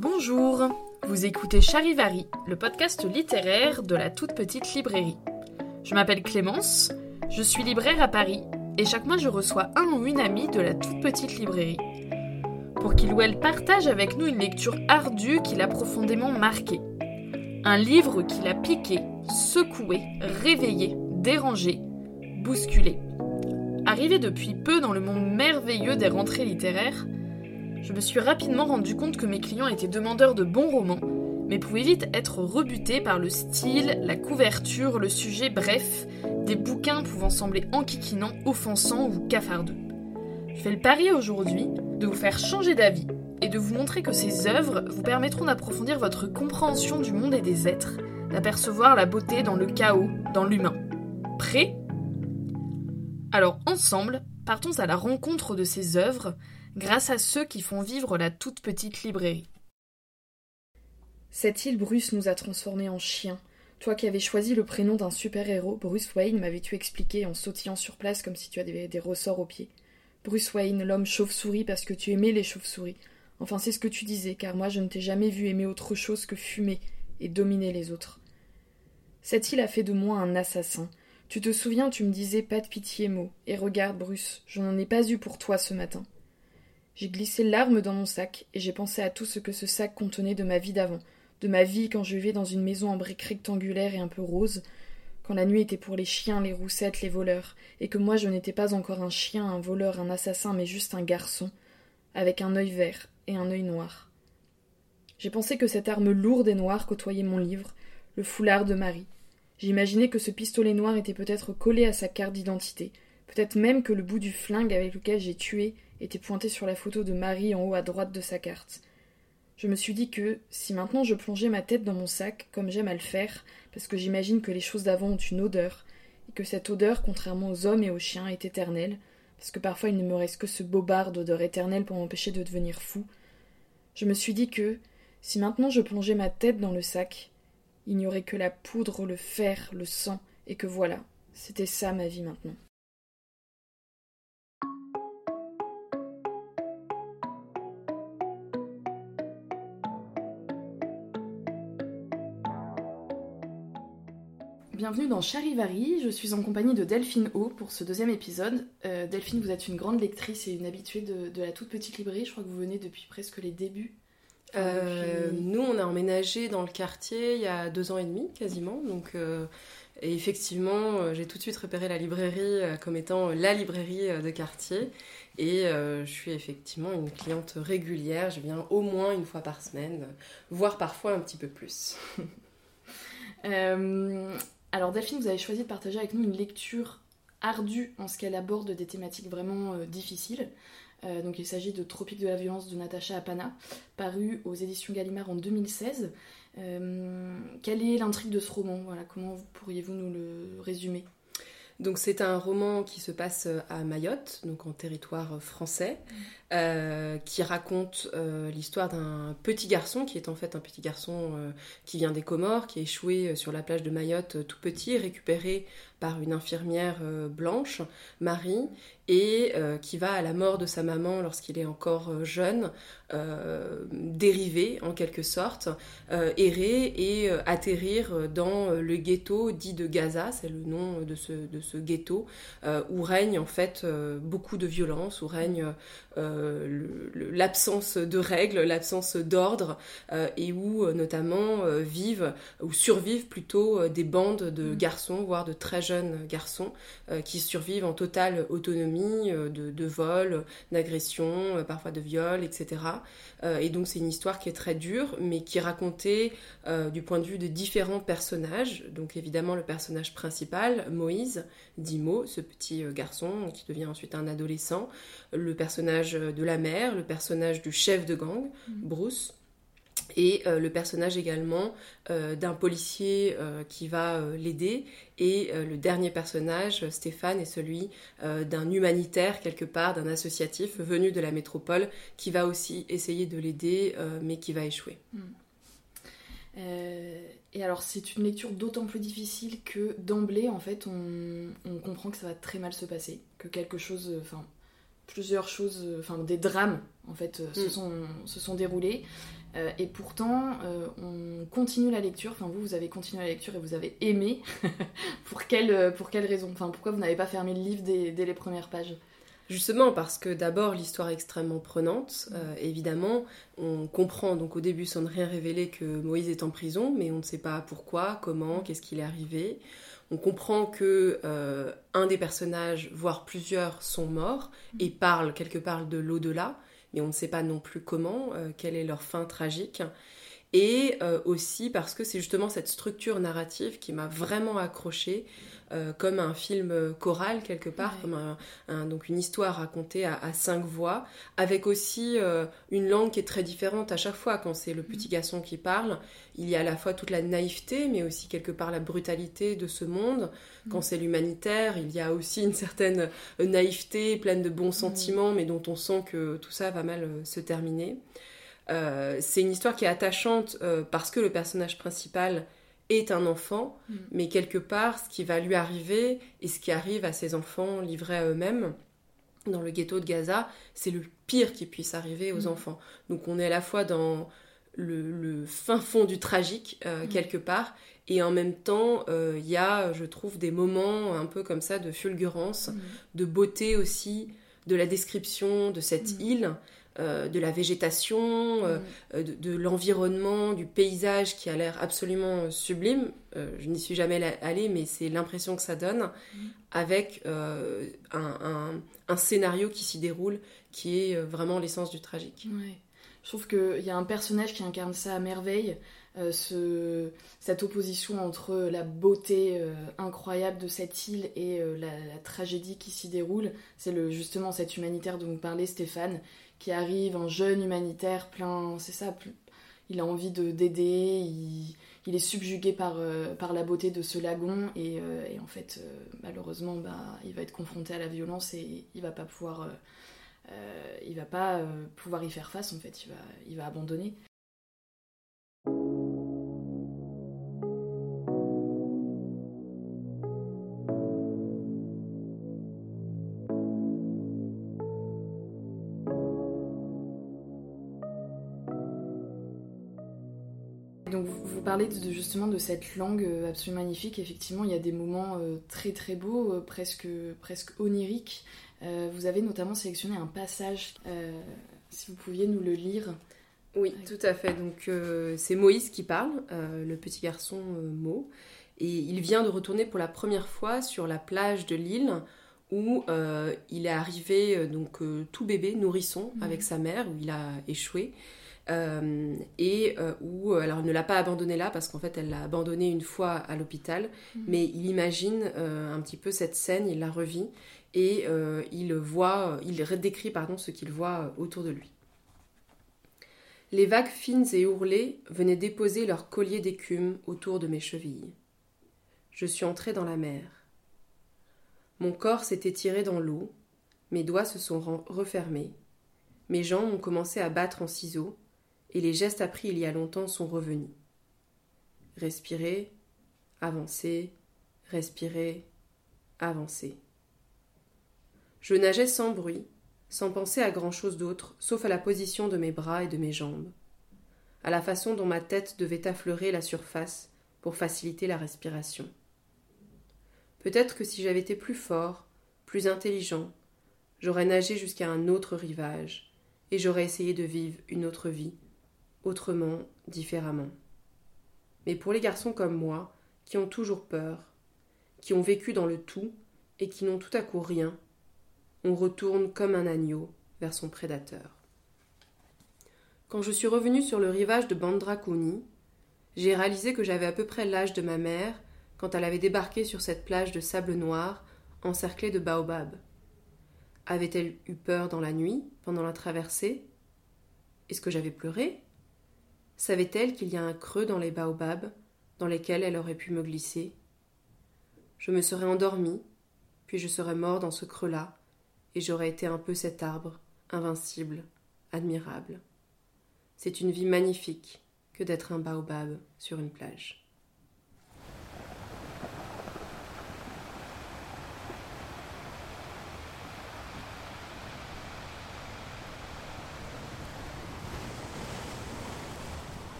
Bonjour, vous écoutez Charivari, le podcast littéraire de la toute petite librairie. Je m'appelle Clémence, je suis libraire à Paris et chaque mois je reçois un ou une amie de la toute petite librairie pour qu'il ou elle partage avec nous une lecture ardue qui l'a profondément marqué. Un livre qui l'a piqué, secoué, réveillé, dérangé, bousculé. Arrivé depuis peu dans le monde merveilleux des rentrées littéraires, je me suis rapidement rendu compte que mes clients étaient demandeurs de bons romans, mais pouvaient vite être rebutés par le style, la couverture, le sujet, bref, des bouquins pouvant sembler enquiquinants, offensants ou cafardeux. Je fais le pari aujourd'hui de vous faire changer d'avis et de vous montrer que ces œuvres vous permettront d'approfondir votre compréhension du monde et des êtres, d'apercevoir la beauté dans le chaos, dans l'humain. Prêt? Alors ensemble, partons à la rencontre de ces œuvres grâce à ceux qui font vivre la toute petite librairie. Cette île Bruce nous a transformés en chiens. Toi qui avais choisi le prénom d'un super-héros, Bruce Wayne, m'avais-tu expliqué en sautillant sur place comme si tu avais des ressorts aux pieds. Bruce Wayne, l'homme chauve-souris parce que tu aimais les chauves-souris. Enfin, c'est ce que tu disais, car moi je ne t'ai jamais vu aimer autre chose que fumer et dominer les autres. Cette île a fait de moi un assassin. Tu te souviens, tu me disais pas de pitié, mot. Et regarde, Bruce, je n'en ai pas eu pour toi ce matin. J'ai glissé l'arme dans mon sac, et j'ai pensé à tout ce que ce sac contenait de ma vie d'avant, de ma vie quand je vivais dans une maison en briques rectangulaires et un peu rose, quand la nuit était pour les chiens, les roussettes, les voleurs, et que moi je n'étais pas encore un chien, un voleur, un assassin, mais juste un garçon, avec un œil vert et un œil noir. J'ai pensé que cette arme lourde et noire côtoyait mon livre, le foulard de Marie. J'imaginais que ce pistolet noir était peut-être collé à sa carte d'identité, peut-être même que le bout du flingue avec lequel j'ai tué était pointé sur la photo de Marie en haut à droite de sa carte. Je me suis dit que, si maintenant je plongeais ma tête dans mon sac, comme j'aime à le faire, parce que j'imagine que les choses d'avant ont une odeur, et que cette odeur, contrairement aux hommes et aux chiens, est éternelle, parce que parfois il ne me reste que ce bobard d'odeur éternelle pour m'empêcher de devenir fou, je me suis dit que, si maintenant je plongeais ma tête dans le sac, il n'y aurait que la poudre, le fer, le sang, et que voilà, c'était ça ma vie maintenant. Bienvenue dans Charivari, je suis en compagnie de Delphine O pour ce deuxième épisode. Euh, Delphine, vous êtes une grande lectrice et une habituée de, la toute petite librairie, je crois que vous venez depuis presque les débuts. Euh, nous, on a emménagé dans le quartier il y a deux ans et demi quasiment, donc euh, et effectivement, j'ai tout de suite repéré la librairie comme étant la librairie de quartier. Et je suis effectivement une cliente régulière. Je viens au moins une fois par semaine, voire parfois un petit peu plus. Alors Delphine, vous avez choisi de partager avec nous une lecture ardue en ce qu'elle aborde des thématiques vraiment euh, difficiles. Euh, donc il s'agit de Tropique de la violence de Natacha Apana, paru aux éditions Gallimard en 2016. Euh, quelle est l'intrigue de ce roman? Voilà, Comment pourriez-vous nous le résumer? Donc c'est un roman qui se passe à Mayotte, donc en territoire français, euh, qui raconte euh, l'histoire d'un petit garçon qui est en fait un petit garçon euh, qui vient des Comores, qui est échoué sur la plage de Mayotte tout petit, récupéré par une infirmière blanche, Marie, et qui va à la mort de sa maman lorsqu'il est encore jeune, dériver en quelque sorte, errer et atterrir dans le ghetto dit de Gaza, c'est le nom de ce, de ce ghetto, où règne en fait beaucoup de violence, où règne l'absence de règles, l'absence d'ordre, euh, et où euh, notamment vivent ou survivent plutôt des bandes de mm. garçons, voire de très jeunes garçons, qui survivent en totale autonomie de, de vol, d'agression, parfois de viol, etc. et donc c'est une histoire qui est très dure, mais qui est racontée du point de vue de différents personnages. Donc évidemment le personnage principal, Moïse, Dimo, ce petit garçon qui devient ensuite un adolescent, le personnage de la mère, le personnage du chef de gang, mm. Bruce, et euh, le personnage également euh, d'un policier euh, qui va l'aider, et le dernier personnage, Stéphane, est celui d'un humanitaire quelque part, d'un associatif venu de la métropole, qui va aussi essayer de l'aider, mais qui va échouer. Mm. et alors c'est une lecture d'autant plus difficile que d'emblée, en fait, on, on, comprend que ça va très mal se passer, que quelque chose, enfin plusieurs choses, enfin des drames en fait, se, mm. sont, se sont déroulés. Euh, et pourtant, euh, on continue la lecture. Enfin, vous, vous avez continué la lecture et vous avez aimé. pour, quelle, pour quelle raison? Enfin, pourquoi vous n'avez pas fermé le livre dès, dès les premières pages? Justement parce que d'abord l'histoire est extrêmement prenante. Euh, évidemment, on comprend donc au début sans ne rien révéler que Moïse est en prison, mais on ne sait pas pourquoi, comment, qu'est-ce qu'il est arrivé. On comprend que euh, un des personnages, voire plusieurs, sont morts et parlent quelque part de l'au-delà, mais on ne sait pas non plus comment, euh, quelle est leur fin tragique. Et aussi parce que c'est justement cette structure narrative qui m'a vraiment accrochée euh, comme un film choral quelque part, comme un, donc une histoire racontée à, cinq voix, avec aussi euh, une langue qui est très différente à chaque fois. Quand c'est le petit mm. garçon qui parle, il y a à la fois toute la naïveté, mais aussi quelque part la brutalité de ce monde. Mm. Quand c'est l'humanitaire, il y a aussi une certaine naïveté pleine de bons mm. sentiments, mais dont on sent que tout ça va mal euh, se terminer. c'est une histoire qui est attachante parce que le personnage principal est un enfant, mm. mais quelque part, ce qui va lui arriver et ce qui arrive à ses enfants livrés à eux-mêmes dans le ghetto de Gaza, c'est le pire qui puisse arriver aux mm. enfants. Donc on est à la fois dans le, fin fond du tragique, euh, mm. quelque part, et en même temps, euh, il y a, je trouve, des moments un peu comme ça de fulgurance, de beauté aussi, de la description de cette île euh, de la végétation, euh, mm. euh, de, l'environnement, du paysage qui a l'air absolument sublime. je n'y suis jamais allée, mais c'est l'impression que ça donne, mm. avec un, scénario qui s'y déroule, qui est vraiment l'essence du tragique. Je trouve qu'il y a un personnage qui incarne ça à merveille. cette opposition entre la beauté incroyable de cette île et la, tragédie qui s'y déroule, c'est justement cet humanitaire dont vous parlez, Stéphane, qui arrive, un jeune humanitaire plein, c'est ça, il a envie de d'aider, il, est subjugué par, euh, par la beauté de ce lagon et, euh, en fait, euh, malheureusement, bah, il va être confronté à la violence et il va pas pouvoir, va pas pouvoir y faire face en fait, il va abandonner. Parler de, justement de cette langue euh, absolument magnifique. Effectivement, il y a des moments euh, très très beaux, euh, presque, presque oniriques. vous avez notamment sélectionné un passage, si vous pouviez nous le lire. Oui, tout à fait. Donc c'est Moïse qui parle, le petit garçon Mo, et il vient de retourner pour la première fois sur la plage de l'île où il est arrivé donc tout bébé, nourrisson, mhm. avec sa mère, où il a échoué. Euh, et euh, où, euh, alors, elle ne l'a pas abandonné là parce qu'en fait, elle l'a abandonné une fois à l'hôpital, mhm. mais il imagine un petit peu cette scène, il la revit et il voit, il décrit pardon ce qu'il voit autour de lui. Les vagues fines et ourlées venaient déposer leurs colliers d'écume autour de mes chevilles. Je suis entré dans la mer. Mon corps s'est étiré dans l'eau, mes doigts se sont refermés, mes jambes ont commencé à battre en ciseaux, et les gestes appris il y a longtemps sont revenus. Respirer, avancer, respirer, avancer. Je nageais sans bruit, sans penser à grand chose d'autre, sauf à la position de mes bras et de mes jambes, à la façon dont ma tête devait affleurer la surface pour faciliter la respiration. Peut-être que si j'avais été plus fort, plus intelligent, j'aurais nagé jusqu'à un autre rivage, et j'aurais essayé de vivre une autre vie, autrement, différemment. Mais pour les garçons comme moi, qui ont toujours peur, qui ont vécu dans le tout et qui n'ont tout à coup rien, on retourne comme un agneau vers son prédateur. Quand je suis revenu sur le rivage de Bandrakuni, j'ai réalisé que j'avais à peu près l'âge de ma mère quand elle avait débarqué sur cette plage de sable noir encerclée de baobabs. Avait-elle eu peur dans la nuit, pendant la traversée? Est-ce que j'avais pleuré? Savait-elle qu'il y a un creux dans les baobabs dans lesquels elle aurait pu me glisser? Je me serais endormi, puis je serais mort dans ce creux-là, et j'aurais été un peu cet arbre, invincible, admirable. C'est une vie magnifique que d'être un baobab sur une plage.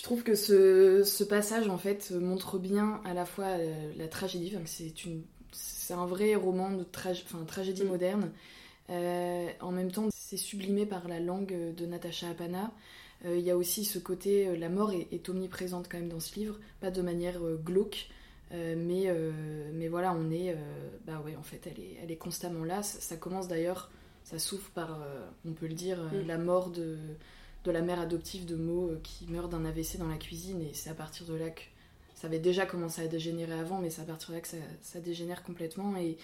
Je trouve que ce, ce, passage en fait montre bien à la fois la, tragédie, enfin, c'est une c'est un vrai roman de enfin, tragédie mm. moderne. Euh, en même temps, c'est sublimé par la langue de Natasha Apana. Euh, il y a aussi ce côté, euh, la mort est, omniprésente quand même dans ce livre, pas de manière glauque, mais, mais voilà, on est, bah ouais, en fait, elle est, elle est constamment là. Ça, commence d'ailleurs, ça souffre par, on peut le dire, mm. la mort de, de la mère adoptive de Mo qui meurt d'un AVC dans la cuisine, et c'est à partir de là que ça avait déjà commencé à dégénérer avant, mais c'est à partir de là que ça, ça dégénère complètement. Et,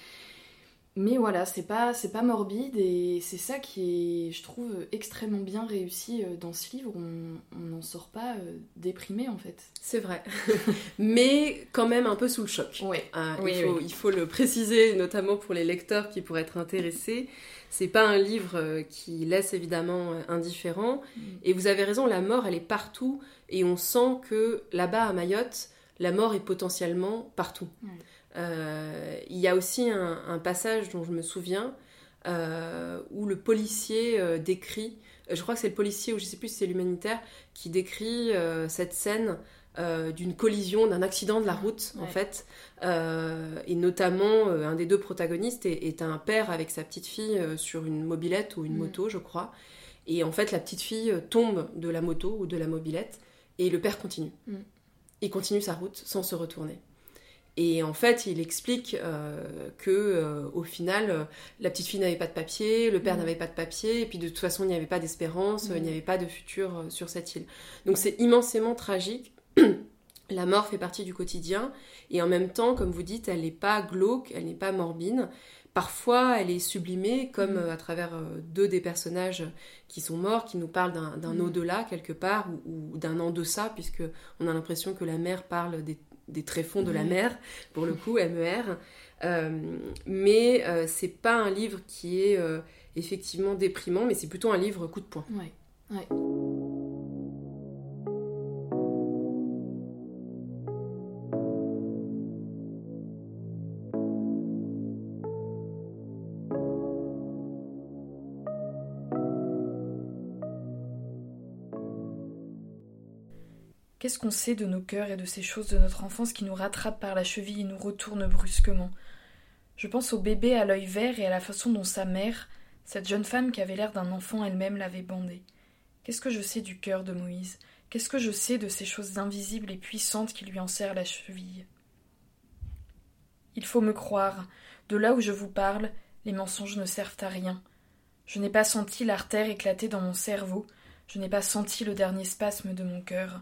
mais voilà, c'est pas, c'est pas morbide et c'est ça qui est, je trouve, extrêmement bien réussi euh, dans ce livre. On n'en sort pas euh, déprimé en fait. C'est vrai. Mais quand même un peu sous le choc. Ouais. Ah, il, faut, il, faut, le préciser, notamment pour les lecteurs qui pourraient être intéressés. C'est pas un livre euh, qui laisse évidemment indifférent. Mm. Et vous avez raison, la mort, elle est partout. Et on sent que là-bas à Mayotte, la mort est potentiellement partout. Euh, il y a aussi un, passage dont je me souviens euh, où le policier euh, décrit, je crois que c'est le policier ou je sais plus si c'est l'humanitaire, qui décrit cette scène d'une collision, d'un accident de la route en fait, et notamment un des deux protagonistes est, un père avec sa petite fille sur une mobilette ou une mm. moto, je crois, et en fait la petite fille tombe de la moto ou de la mobilette et le père continue. Mm. Il continue sa route sans se retourner. Et en fait, il explique euh, que euh, au final, euh, la petite fille n'avait pas de papier, le père mm. n'avait pas de papier, et puis de toute façon, il n'y avait pas d'espérance, il n'y mm. avait pas de futur sur cette île. Donc c'est immensément tragique. la mort fait partie du quotidien, et en même temps, comme vous dites, elle n'est pas glauque, elle n'est pas morbide. Parfois, elle est sublimée, comme mm. à travers deux des personnages qui sont morts, qui nous parlent d'un au-delà quelque part, ou, ou d'un en-deçà, puisque on a l'impression que la mère parle des des tréfonds de la mer, pour le coup, MER. Euh, mais euh, c'est pas un livre qui est euh, effectivement déprimant, mais c'est plutôt un livre coup de poing. Ouais. ouais. Qu'est-ce qu'on sait de nos cœurs et de ces choses de notre enfance qui nous rattrapent par la cheville et nous retournent brusquement? Je pense au bébé à l'œil vert et à la façon dont sa mère, cette jeune femme qui avait l'air d'un enfant elle-même, l'avait bandé. Qu'est-ce que je sais du cœur de Moïse? Qu'est-ce que je sais de ces choses invisibles et puissantes qui lui enserrent la cheville? Il faut me croire, de là où je vous parle, les mensonges ne servent à rien. Je n'ai pas senti l'artère éclater dans mon cerveau, je n'ai pas senti le dernier spasme de mon cœur.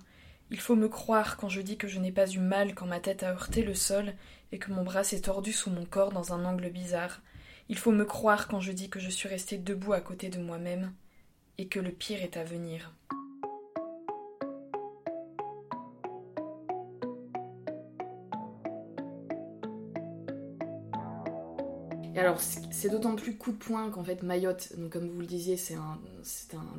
Il faut me croire quand je dis que je n'ai pas eu mal quand ma tête a heurté le sol et que mon bras s'est tordu sous mon corps dans un angle bizarre. Il faut me croire quand je dis que je suis restée debout à côté de moi-même et que le pire est à venir. Et alors, c'est d'autant plus coup de poing qu'en fait, Mayotte, comme vous le disiez, c'est un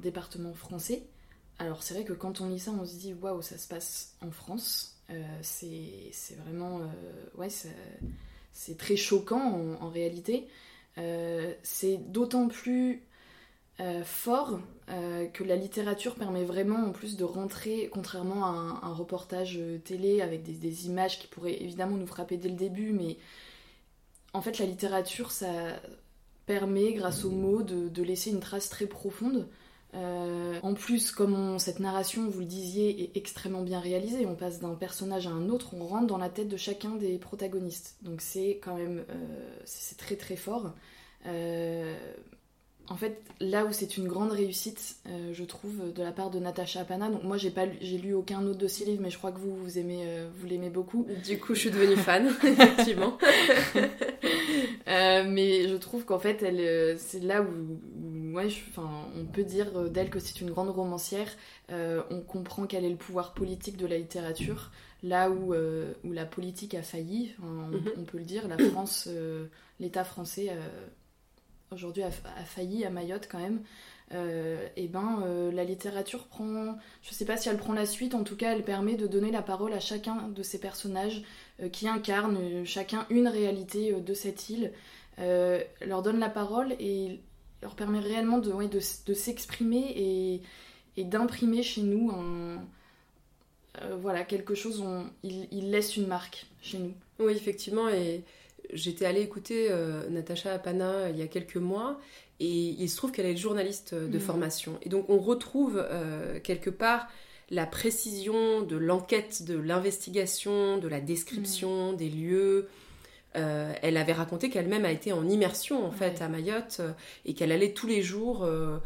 département français. Alors c'est vrai que quand on lit ça, on se dit waouh, ça se passe en France. Euh, c'est vraiment euh, ouais, c'est très choquant en, réalité. Euh, c'est d'autant plus fort que la littérature permet vraiment en plus de rentrer, contrairement à un, reportage télé avec des, images qui pourraient évidemment nous frapper dès le début, mais en fait la littérature ça permet grâce aux mots de laisser une trace très profonde. Euh, en plus, comme cette narration, vous le disiez, est extrêmement bien réalisée, on passe d'un personnage à un autre, on rentre dans la tête de chacun des protagonistes. Donc c'est quand même, euh, très très fort. Euh, en fait, là où c'est une grande réussite, je trouve, de la part de Natasha Apana. Donc moi, j'ai pas, j'ai lu aucun autre de ses livres, mais je crois que vous, vous aimez, vous l'aimez beaucoup. Du coup, je suis devenue fan, effectivement. mais je trouve qu'en fait, elle, c'est là où on peut dire euh, d'elle que c'est une grande romancière. Euh, on comprend quel est le pouvoir politique de la littérature, là où, euh, où la politique a failli, mhm. on, peut le dire. La France, l'État français aujourd'hui a, failli à Mayotte quand même. et ben la littérature prend, je sais pas si elle prend la suite, en tout cas elle permet de donner la parole à chacun de ces personnages qui incarnent chacun une réalité de cette île, leur donne la parole et leur permet réellement de, de, s'exprimer et, d'imprimer chez nous voilà, quelque chose, on, il, laisse une marque chez nous. Oui, effectivement, j'étais allée écouter Natacha Apana il y a quelques mois, et il se trouve qu'elle est journaliste de mm. formation. Et donc on retrouve quelque part la précision de l'enquête, de l'investigation, de la description mm. des lieux, euh, elle avait raconté qu'elle-même a été en immersion en fait à Mayotte euh, et qu'elle allait tous les jours euh,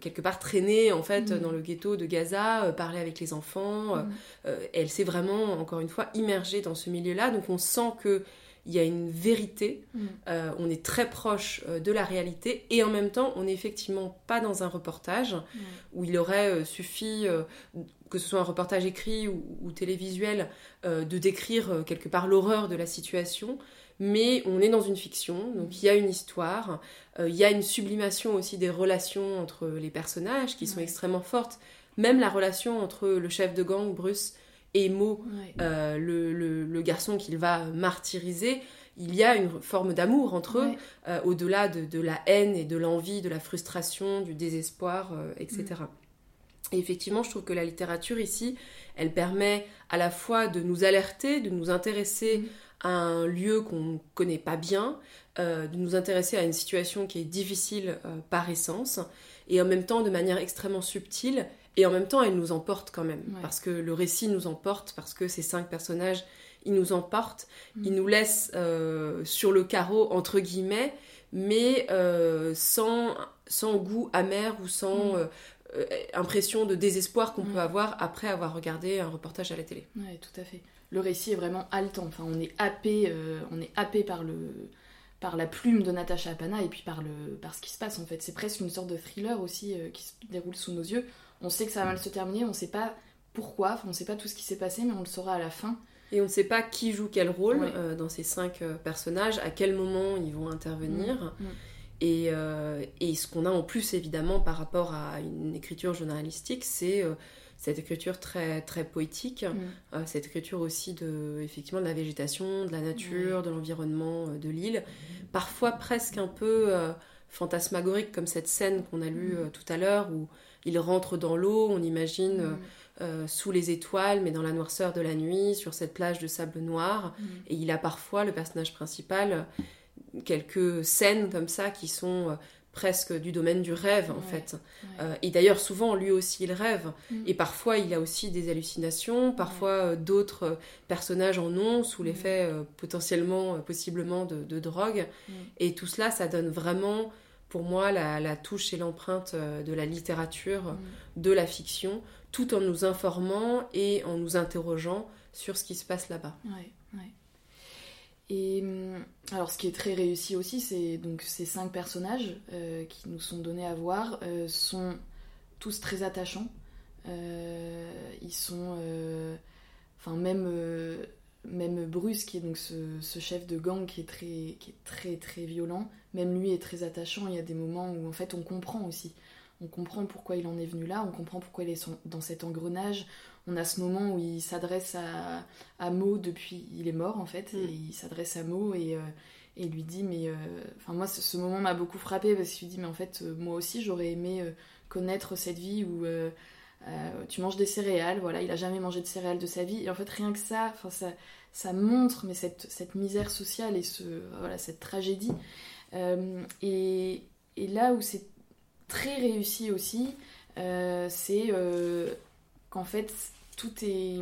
quelque part traîner en fait mm. dans le ghetto de Gaza, parler avec les enfants. Elle s'est vraiment encore une fois immergée dans ce milieu-là, donc on sent que il y a une vérité, mm. on est très proche de la réalité et en même temps on n'est effectivement pas dans un reportage où il aurait suffi que ce soit un reportage écrit ou, télévisuel, de décrire quelque part l'horreur de la situation mais on est dans une fiction, donc il y a une histoire, euh, il y a une sublimation aussi des relations entre les personnages qui sont extrêmement fortes, même la relation entre le chef de gang, Bruce, et Mo, euh, le, garçon qu'il va martyriser, il y a une forme d'amour entre eux, euh, au-delà de, la haine et de l'envie, de la frustration, du désespoir, etc. Mm. Et effectivement, je trouve que la littérature ici, elle permet à la fois de nous alerter, de nous intéresser mm un lieu qu'on ne connaît pas bien, euh, de nous intéresser à une situation qui est difficile euh, par essence, et en même temps de manière extrêmement subtile, et en même temps elle nous emporte quand même, parce que le récit nous emporte, parce que ces cinq personnages, ils nous emportent, mm. ils nous laissent euh, sur le carreau, entre guillemets, mais sans, sans goût amer ou sans... Mm. impression de désespoir qu'on mm. peut avoir après avoir regardé un reportage à la télé. Oui, tout à fait le récit est vraiment haletant. Enfin, on est happé, euh, on est happé par le par la plume de Natasha Apana et puis par le par ce qui se passe en fait. C'est presque une sorte de thriller aussi euh, qui se déroule sous nos yeux. On sait que ça va mal se terminer, on sait pas pourquoi, enfin, on sait pas tout ce qui s'est passé, mais on le saura à la fin. Et on ne sait pas qui joue quel rôle euh, dans ces cinq personnages, à quel moment ils vont intervenir. Mm, mm. Et, et, ce qu'on a en plus évidemment par rapport à une écriture journalistique, c'est cette écriture très, très poétique, mm. euh, cette écriture aussi de, effectivement, de la végétation, de la nature, de l'environnement euh, de l'île, parfois presque un peu euh, fantasmagorique, comme cette scène qu'on a lue tout à l'heure, où il rentre dans l'eau, on imagine mm. sous les étoiles, mais dans la noirceur de la nuit, sur cette plage de sable noir, et il a parfois, le personnage principal, quelques scènes comme ça qui sont presque du domaine du rêve en fait. Euh, et d'ailleurs souvent lui aussi il rêve mm. et parfois il a aussi des hallucinations, parfois euh, d'autres euh, personnages en ont sous l'effet mm. potentiellement, possiblement de, drogue. Mm. Et tout cela ça donne vraiment pour moi la, touche et l'empreinte de la littérature, de la fiction, tout en nous informant et en nous interrogeant sur ce qui se passe là-bas. Et hum, alors, ce qui est très réussi aussi, c'est donc ces cinq personnages euh, qui nous sont donnés à voir euh, sont tous très attachants. Euh, ils sont, enfin même même Bruce qui est donc ce, chef de gang qui est très qui est très très violent. Même lui est très attachant. Il y a des moments où en fait on comprend aussi. On comprend pourquoi il en est venu là. On comprend pourquoi il est dans cet engrenage on a ce moment où il s'adresse à, à Mo depuis. Il est mort en fait, mm. et il s'adresse à Mo et, euh, et lui dit Mais. Euh, enfin, moi, ce, moment m'a beaucoup frappé parce qu'il dit Mais en fait, euh, moi aussi, j'aurais aimé connaître cette vie où. Tu manges des céréales, voilà, il a jamais mangé de céréales de sa vie, et en fait rien que ça, ça, ça montre mais cette, cette misère sociale et ce, voilà, cette tragédie. et, et, là où c'est très réussi aussi, c'est qu'en fait tout est.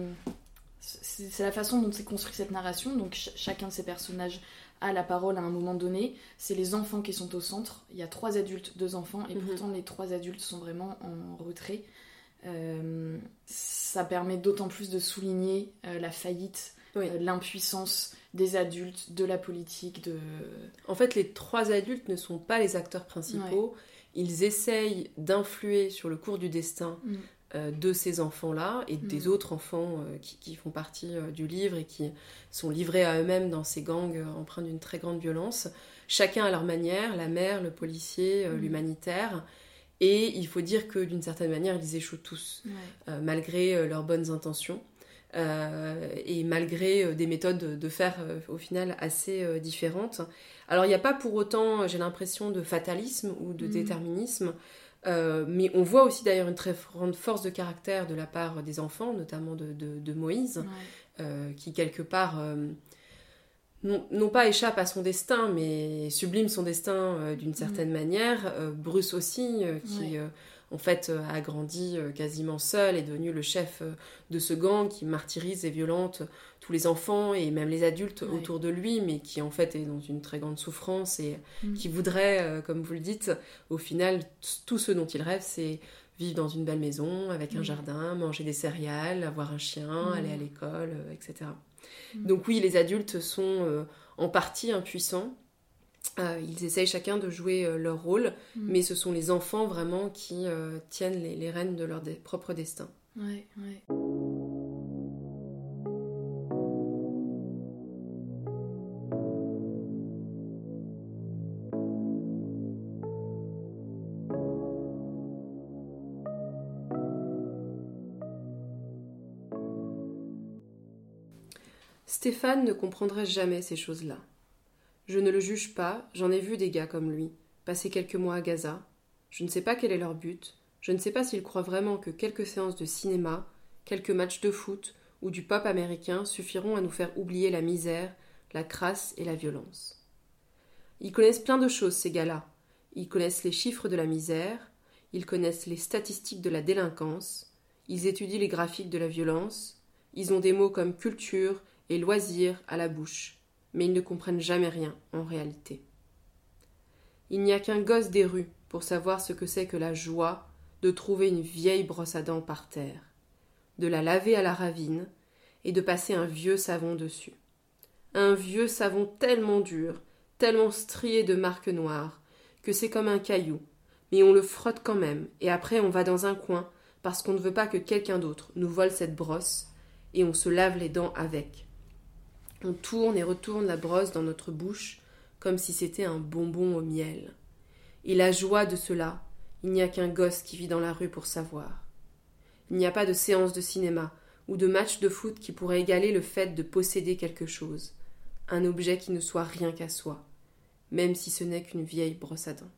C'est la façon dont c'est construit cette narration. Donc chacun de ces personnages a la parole à un moment donné. C'est les enfants qui sont au centre. Il y a trois adultes, deux enfants, et mhm. pourtant les trois adultes sont vraiment en retrait. Euh, ça permet d'autant plus de souligner euh, la faillite, euh, l'impuissance des adultes, de la politique. De... En fait, les trois adultes ne sont pas les acteurs principaux. Ils essayent d'influer sur le cours du destin mm. De ces enfants-là et des mm. autres enfants qui, font partie du livre et qui sont livrés à eux-mêmes dans ces gangs empreints d'une très grande violence, chacun à leur manière, la mère, le policier, mm. l'humanitaire. Et il faut dire que d'une certaine manière, ils échouent tous, malgré leurs bonnes intentions. et malgré des méthodes de faire au final assez différentes. Alors il n'y a pas pour autant, j'ai l'impression, de fatalisme ou de mm. déterminisme. Euh, mais on voit aussi d'ailleurs une très grande force de caractère de la part des enfants, notamment de, Moïse, euh, qui quelque part euh, non, pas échappe à son destin, mais sublime son destin d'une certaine manière. Bruce aussi, qui en fait a grandi quasiment seul, est devenu le chef de ce gang qui martyrise et violente tous les enfants et même les adultes autour de lui, mais qui en fait est dans une très grande souffrance et mm. qui voudrait, euh, comme vous le dites, au final, tout ce dont il rêve, c'est vivre dans une belle maison, avec un mm. jardin, manger des céréales, avoir un chien, mm. aller à l'école, euh, etc. Donc oui, les adultes sont euh, en partie impuissants. ils essayent chacun de jouer leur rôle, mais ce sont les enfants vraiment qui tiennent les, rênes de leur propre destin. Ouais, ouais. Stéphane ne comprendrait jamais ces choses-là. Je ne le juge pas, j'en ai vu des gars comme lui, passer quelques mois à Gaza. Je ne sais pas quel est leur but, je ne sais pas s'ils croient vraiment que quelques séances de cinéma, quelques matchs de foot ou du pop américain suffiront à nous faire oublier la misère, la crasse et la violence. Ils connaissent plein de choses, ces gars-là. Ils connaissent les chiffres de la misère, ils connaissent les statistiques de la délinquance, ils étudient les graphiques de la violence, ils ont des mots comme culture, et loisirs à la bouche, mais ils ne comprennent jamais rien en réalité. Il n'y a qu'un gosse des rues pour savoir ce que c'est que la joie de trouver une vieille brosse à dents par terre, de la laver à la ravine et de passer un vieux savon dessus. Un vieux savon tellement dur, tellement strié de marques noires, que c'est comme un caillou, mais on le frotte quand même, et après on va dans un coin parce qu'on ne veut pas que quelqu'un d'autre nous vole cette brosse, et on se lave les dents avec. On tourne et retourne la brosse dans notre bouche comme si c'était un bonbon au miel. Et la joie de cela, il n'y a qu'un gosse qui vit dans la rue pour savoir. Il n'y a pas de séance de cinéma ou de match de foot qui pourrait égaler le fait de posséder quelque chose, un objet qui ne soit rien qu'à soi, même si ce n'est qu'une vieille brosse à dents.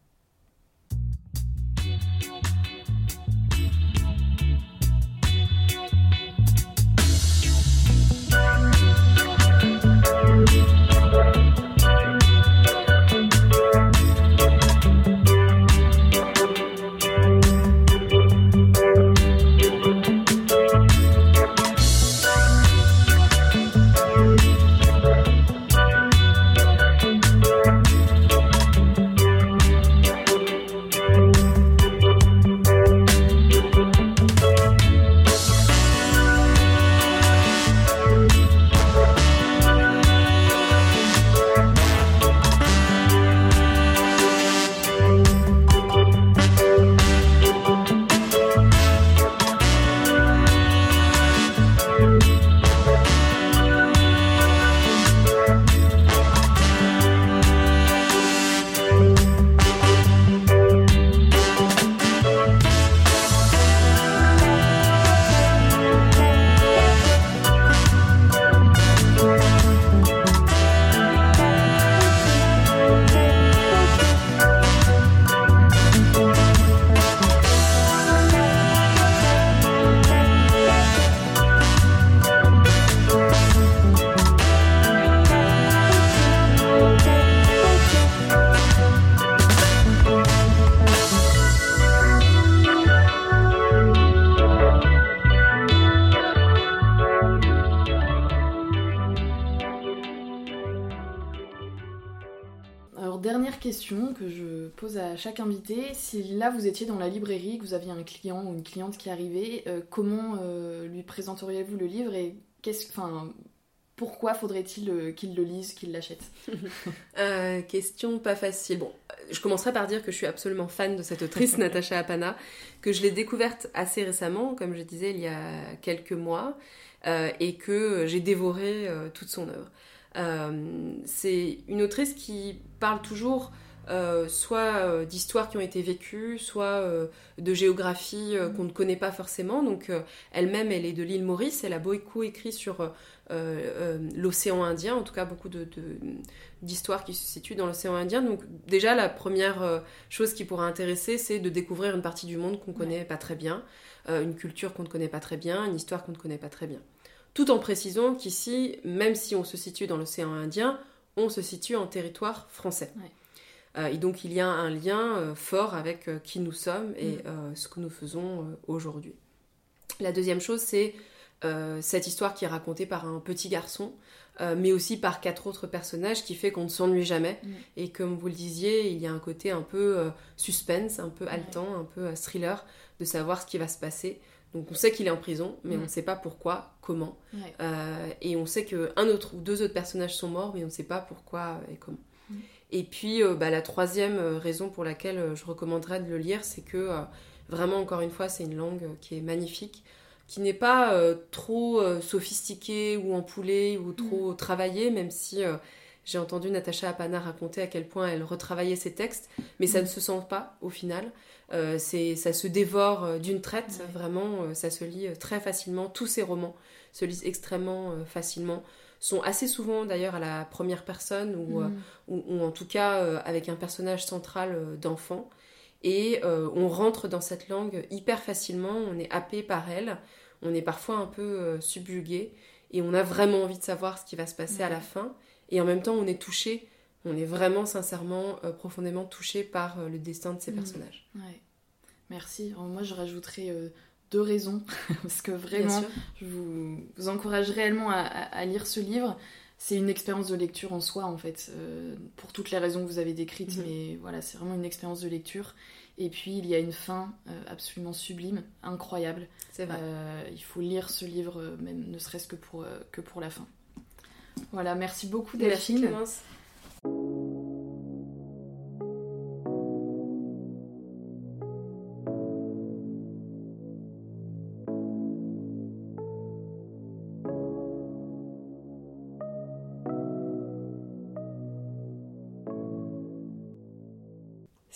Chaque invité, si là vous étiez dans la librairie, que vous aviez un client ou une cliente qui arrivait, euh, comment euh, lui présenteriez-vous le livre et qu'est-ce, enfin, pourquoi faudrait-il euh, qu'il le lise, qu'il l'achète? Question pas facile. Bon, je commencerai par dire que je suis absolument fan de cette autrice, Natacha Apana, que je l'ai découverte assez récemment, comme je disais, il y a quelques mois, et que j'ai dévoré toute son œuvre. c'est une autrice qui parle toujours euh, soit d'histoires qui ont été vécues, soit de géographie mm. qu'on ne connaît pas forcément. Donc elle-même, elle est de l'île Maurice, elle a beaucoup écrit sur l'océan Indien, en tout cas beaucoup de, d'histoires qui se situent dans l'océan Indien. Donc déjà, la première chose qui pourrait intéresser, c'est de découvrir une partie du monde qu'on ne connaît pas très bien, une culture qu'on ne connaît pas très bien, une histoire qu'on ne connaît pas très bien tout en précisant qu'ici, même si on se situe dans l'océan Indien, on se situe en territoire français. Euh, et donc il y a un lien euh, fort avec euh, qui nous sommes et mm. ce que nous faisons aujourd'hui. La deuxième chose, c'est cette histoire qui est racontée par un petit garçon, mais aussi par quatre autres personnages, qui fait qu'on ne s'ennuie jamais. Mm. Et comme vous le disiez, il y a un côté un peu suspense, un peu haletant, un peu thriller, de savoir ce qui va se passer. Donc on sait qu'il est en prison, mais on ne sait pas pourquoi, comment. Euh, et on sait qu'un autre ou deux autres personnages sont morts, mais on ne sait pas pourquoi et comment. Et puis euh, bah, la troisième euh, raison pour laquelle je recommanderais de le lire, c'est que vraiment, encore une fois, c'est une langue qui est magnifique, qui n'est pas trop sophistiquée ou empoulée ou trop travaillée, même si j'ai entendu Natacha Apana raconter à quel point elle retravaillait ses textes, mais ça ne se sent pas au final. Euh, c'est, ça se dévore euh, d'une traite, vraiment, euh, ça se lit très facilement. Tous ces romans se lisent extrêmement facilement, sont assez souvent d'ailleurs à la première personne ou, mm. ou, en tout cas avec un personnage central d'enfant. Et on rentre dans cette langue hyper facilement, on est happé par elle, on est parfois un peu subjugué et on a vraiment envie de savoir ce qui va se passer à la fin. Et en même temps, on est touché on est vraiment sincèrement euh, profondément touché par euh, le destin de ces mm. personnages. Ouais. Merci. moi, je rajouterais euh, deux raisons, parce que vraiment, je vous, encourage réellement à, lire ce livre. C'est une expérience de lecture en soi, en fait, pour toutes les raisons que vous avez décrites, mm-hmm. mais voilà, c'est vraiment une expérience de lecture. Et puis, il y a une fin absolument sublime, incroyable. C'est vrai. il faut lire ce livre, même ne serait-ce que pour, que pour la fin. Voilà, merci beaucoup Delphine. Merci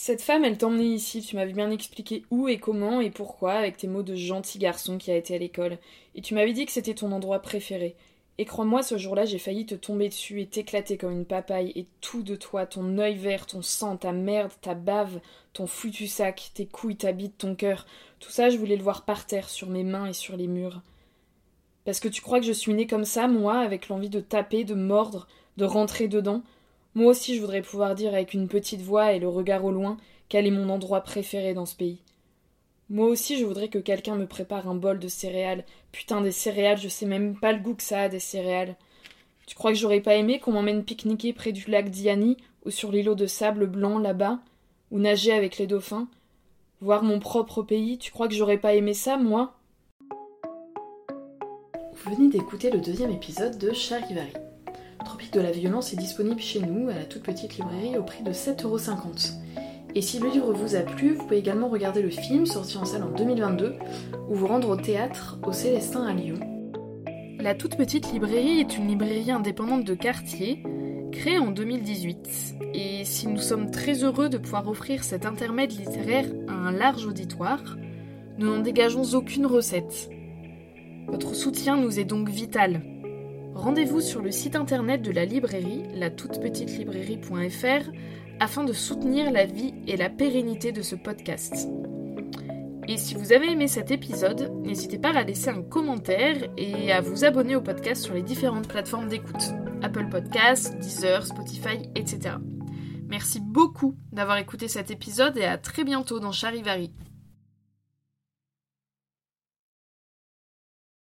Cette femme, elle t'emmenait ici, tu m'avais bien expliqué où et comment et pourquoi avec tes mots de gentil garçon qui a été à l'école. Et tu m'avais dit que c'était ton endroit préféré. Et crois-moi, ce jour-là, j'ai failli te tomber dessus et t'éclater comme une papaye, et tout de toi, ton œil vert, ton sang, ta merde, ta bave, ton foutu sac, tes couilles, ta bite, ton cœur, tout ça, je voulais le voir par terre, sur mes mains et sur les murs. Parce que tu crois que je suis née comme ça, moi, avec l'envie de taper, de mordre, de rentrer dedans? Moi aussi, je voudrais pouvoir dire avec une petite voix et le regard au loin quel est mon endroit préféré dans ce pays. Moi aussi, je voudrais que quelqu'un me prépare un bol de céréales. Putain, des céréales, je sais même pas le goût que ça a, des céréales. Tu crois que j'aurais pas aimé qu'on m'emmène pique-niquer près du lac Diani, ou sur l'îlot de sable blanc là-bas, ou nager avec les dauphins? Voir mon propre pays, tu crois que j'aurais pas aimé ça, moi? Vous venez d'écouter le deuxième épisode de Charivari. Tropique de la violence est disponible chez nous à la toute petite librairie au prix de 7,50€. Et si le livre vous a plu, vous pouvez également regarder le film sorti en salle en 2022 ou vous rendre au théâtre au Célestin à Lyon. La toute petite librairie est une librairie indépendante de quartier créée en 2018. Et si nous sommes très heureux de pouvoir offrir cet intermède littéraire à un large auditoire, nous n'en dégageons aucune recette. Votre soutien nous est donc vital. Rendez-vous sur le site internet de la librairie, la librairie.fr afin de soutenir la vie et la pérennité de ce podcast. Et si vous avez aimé cet épisode, n'hésitez pas à laisser un commentaire et à vous abonner au podcast sur les différentes plateformes d'écoute. Apple Podcasts, Deezer, Spotify, etc. Merci beaucoup d'avoir écouté cet épisode et à très bientôt dans Charivari.